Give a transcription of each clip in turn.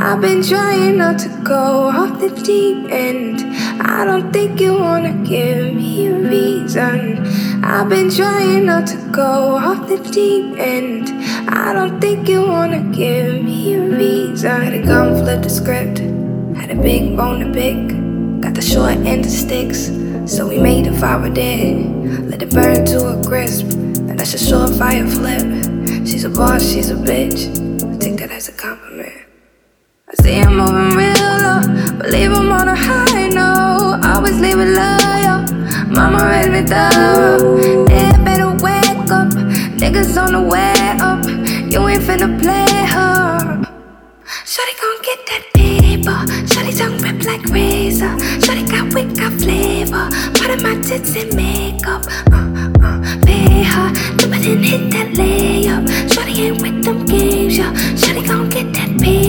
I've been trying not to go off the deep end. I don't think you wanna give me a reason. I've been trying not to go off the deep end. I don't think you wanna give me a reason. Had a gun, flip the script. Had a big bone to pick. Got the short end of sticks. So we made a fire dead. Let it burn to a crisp. And that's a surefire flip. She's a boss, she's a bitch. I take that as a compliment. See I'm moving real low, but leave 'em on a high note. Always leave it loyal. Mama raised me thorough. Yeah, better wake up. Niggas on the way up. You ain't finna play her. Shawty gon' get that paper. Shawty tongue rip like razor. Shawty got wit, got flavor. Part of my tits and makeup. Uh, uh, pay her. Dip it and hit that layup. Shawty ain't with them games, yeah.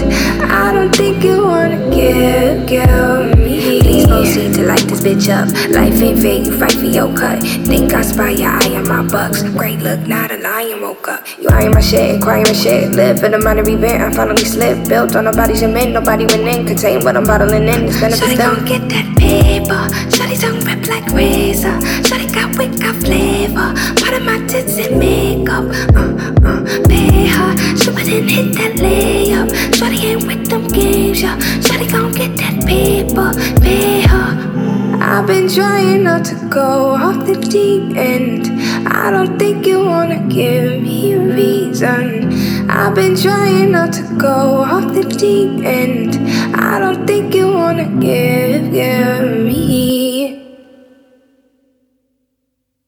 I don't think you wanna give, give me. Please proceed to light this bitch up. Life ain't fair, you fight for your cut. Think I spy your eye on my bucks. Great look, not a lion woke up. You eyeing my shit, crying my shit. Live in the minor event, I finally slipped. Built on nobody's cement, nobody went in. Contain what I'm bottling in. It's Shawty gon' get that paper. Shawty tongue rip like razor. Shawty got wit, got flavor. Part of my tits and makeup. Uh, uh, pay her. It and hit that. Them yeah. Shawty gon' get that paper. Pay her. I've been trying not to go off the deep end. I don't think you wanna give me a reason. I've been trying not to go off the deep end. I don't think you wanna give, give me.